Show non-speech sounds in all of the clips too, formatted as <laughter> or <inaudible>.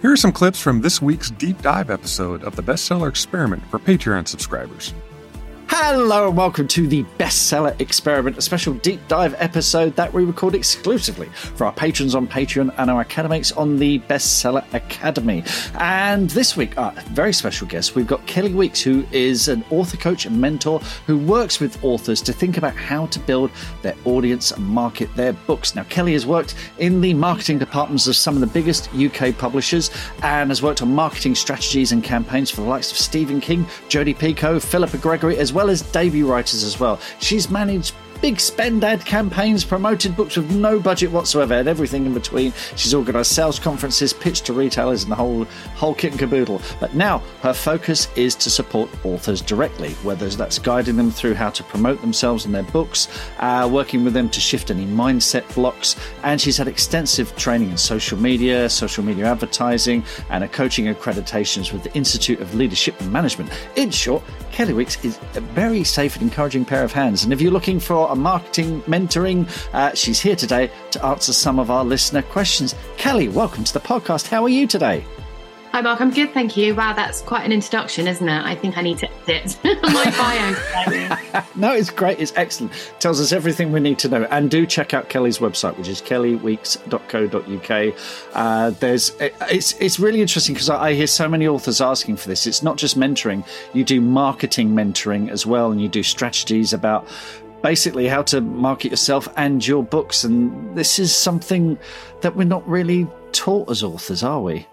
Here are some clips from this week's deep dive episode of the Bestseller Experiment for Patreon subscribers. Hello and welcome to the Bestseller Experiment, a special deep dive episode that we record exclusively for our patrons on Patreon and our academics on the Bestseller Academy. And this week, a very special guest, we've got Kelly Weekes, who is an author coach and mentor who works with authors to think about how to build their audience and market their books. Now, Kelly has worked in the marketing departments of some of the biggest UK publishers and has worked on marketing strategies and campaigns for the likes of Stephen King, Jodi Picoult, Philippa Gregory, as well as debut writers as well. She's managed big spend ad campaigns, promoted books with no budget whatsoever, and everything in between. She's organised sales conferences, pitched to retailers, and the whole whole kit and caboodle. But now her focus is to support authors directly, whether that's guiding them through how to promote themselves and their books, uh, working with them to shift any mindset blocks. And she's had extensive training in social media, social media advertising, and a coaching accreditations with the Institute of Leadership and Management. In short, Kelly Weekes is a very safe and encouraging pair of hands. And if you're looking for a marketing mentoring, uh, she's here today to answer some of our listener questions. Kelly, welcome to the podcast. How are you today? Hi, Mark. I'm good, thank you. Wow, that's quite an introduction, isn't it? I think I need to edit <laughs> my bio. <laughs> no, it's great. It's excellent. Tells us everything we need to know. And do check out Kelly's website, which is kellyweekes.co.uk. Uh, there's it's it's really interesting because I, I hear so many authors asking for this. It's not just mentoring; you do marketing mentoring as well, and you do strategies about basically how to market yourself and your books. And this is something that we're not really taught as authors, are we?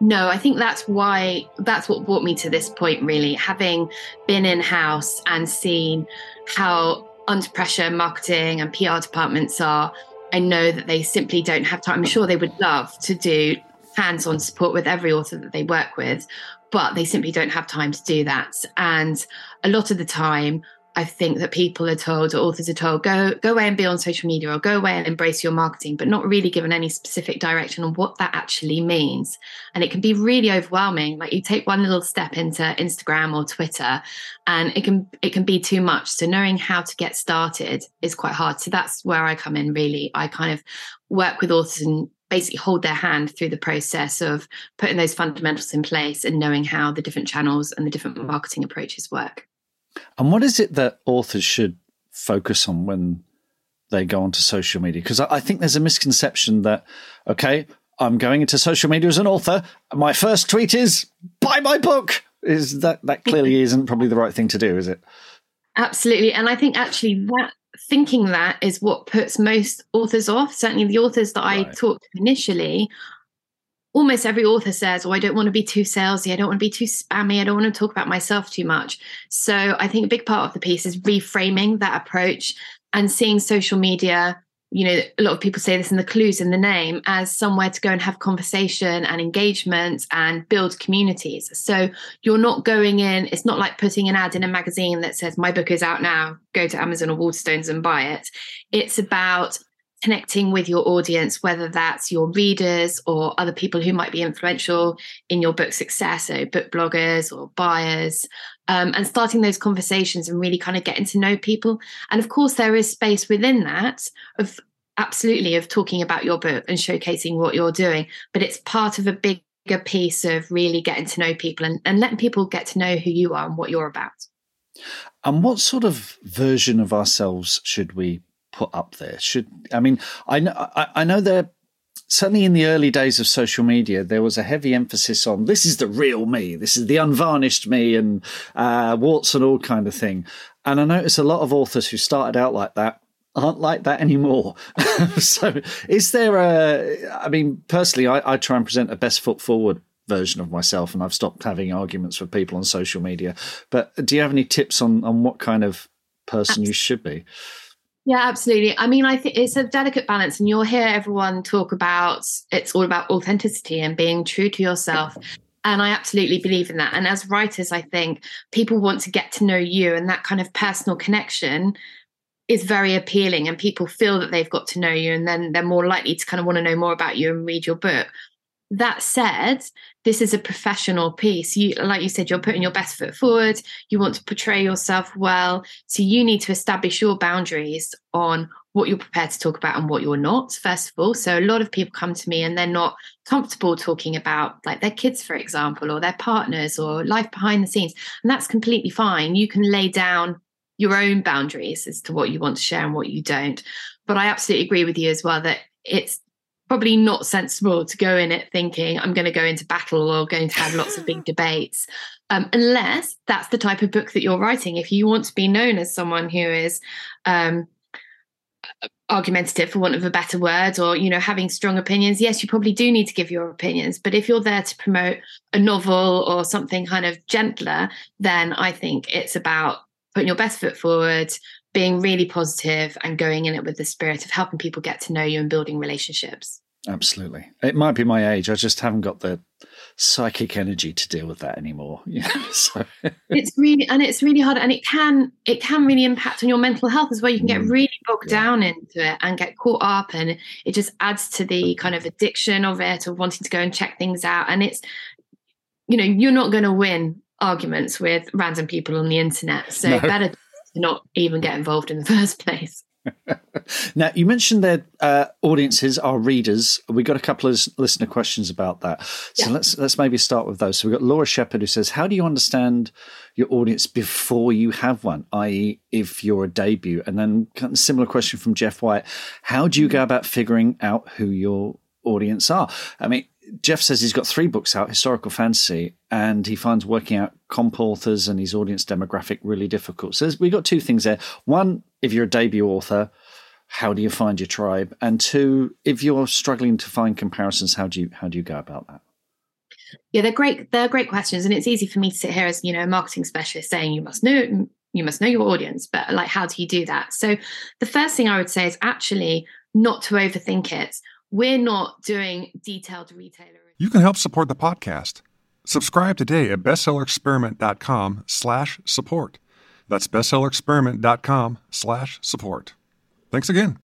No, I think that's why that's what brought me to this point, really. Having been in house and seen how under pressure marketing and PR departments are, I know that they simply don't have time. I'm sure they would love to do hands on support with every author that they work with, but they simply don't have time to do that. And a lot of the time, I think that people are told, or authors are told, go go away and be on social media, or go away and embrace your marketing, but not really given any specific direction on what that actually means. And it can be really overwhelming. Like you take one little step into Instagram or Twitter, and it can it can be too much. So knowing how to get started is quite hard. So that's where I come in. Really, I kind of work with authors and basically hold their hand through the process of putting those fundamentals in place and knowing how the different channels and the different marketing approaches work. And what is it that authors should focus on when they go onto social media? Because I think there's a misconception that, okay, I'm going into social media as an author. My first tweet is buy my book. Is that that clearly <laughs> isn't probably the right thing to do, is it? Absolutely. And I think actually that thinking that is what puts most authors off. Certainly the authors that right. I talked to initially almost every author says, Oh, I don't want to be too salesy. I don't want to be too spammy. I don't want to talk about myself too much. So I think a big part of the piece is reframing that approach and seeing social media. You know, a lot of people say this in the clues in the name as somewhere to go and have conversation and engagement and build communities. So you're not going in, it's not like putting an ad in a magazine that says, My book is out now, go to Amazon or Waterstones and buy it. It's about connecting with your audience, whether that's your readers or other people who might be influential in your book success, so book bloggers or buyers, um, and starting those conversations and really kind of getting to know people. And of course, there is space within that of absolutely of talking about your book and showcasing what you're doing, but it's part of a bigger piece of really getting to know people and, and letting people get to know who you are and what you're about. And what sort of version of ourselves should we put up there? Should I mean I know I, I know there certainly in the early days of social media there was a heavy emphasis on this is the real me, this is the unvarnished me, and uh, warts and all kind of thing. And I notice a lot of authors who started out like that aren't like that anymore. <laughs> so, is there a? I mean, personally, I, I, try and present a best foot forward version of myself, and I've stopped having arguments with people on social media. But do you have any tips on on what kind of person you should be? Yeah, absolutely. I mean, I think it's a delicate balance, and you'll hear everyone talk about it's all about authenticity and being true to yourself. And I absolutely believe in that. And as writers, I think people want to get to know you, and that kind of personal connection is very appealing. And people feel that they've got to know you, and then they're more likely to kind of want to know more about you and read your book. That said, this is a professional piece. You, like you said, you're putting your best foot forward. You want to portray yourself well. So you need to establish your boundaries on what you're prepared to talk about and what you're not, first of all. So a lot of people come to me and they're not comfortable talking about like their kids, for example, or their partners or life behind the scenes. And that's completely fine. You can lay down your own boundaries as to what you want to share and what you don't. But I absolutely agree with you as well that it's probably not sensible to go in it thinking I'm going to go into battle or going to have lots of big debates, um, unless that's the type of book that you're writing. If you want to be known as someone who is um, argumentative for want of a better word or you know having strong opinions yes you probably do need to give your opinions but if you're there to promote a novel or something kind of gentler then i think it's about putting your best foot forward being really positive and going in it with the spirit of helping people get to know you and building relationships Absolutely. It might be my age. I just haven't got the psychic energy to deal with that anymore. <laughs> Know? so. it's really and it's really hard and it can it can really impact on your mental health as well. You can get mm. really bogged yeah. down into it and get caught up and it just adds to the kind of addiction of it of wanting to go and check things out. And it's you know, you're not gonna win arguments with random people on the internet. So no. better not even get involved in the <laughs> first place. <laughs> now you mentioned that uh, audiences are readers. We got a couple of listener questions about that, so yeah. let's let's maybe start with those. So we've got Laura Shepherd who says, "How do you understand your audience before you have one? I.e., if you're a debut?" And then kind of similar question from Jeff White: How do you go about figuring out who your audience are? I mean, Jeff says he's got three books out, historical fantasy, and he finds working out comp authors and his audience demographic really difficult. So we've got two things there. One, if you're a debut author, how do you find your tribe? And two, if you're struggling to find comparisons, how do you how do you go about that? Yeah, they're great. They're great questions, and it's easy for me to sit here as you know a marketing specialist saying you must know you must know your audience, but like how do you do that? So the first thing I would say is actually not to overthink it we're not doing detailed retailer. You can help support the podcast. Subscribe today at bestsellerexperiment.com slash support. That's bestsellerexperiment.com slash support. Thanks again.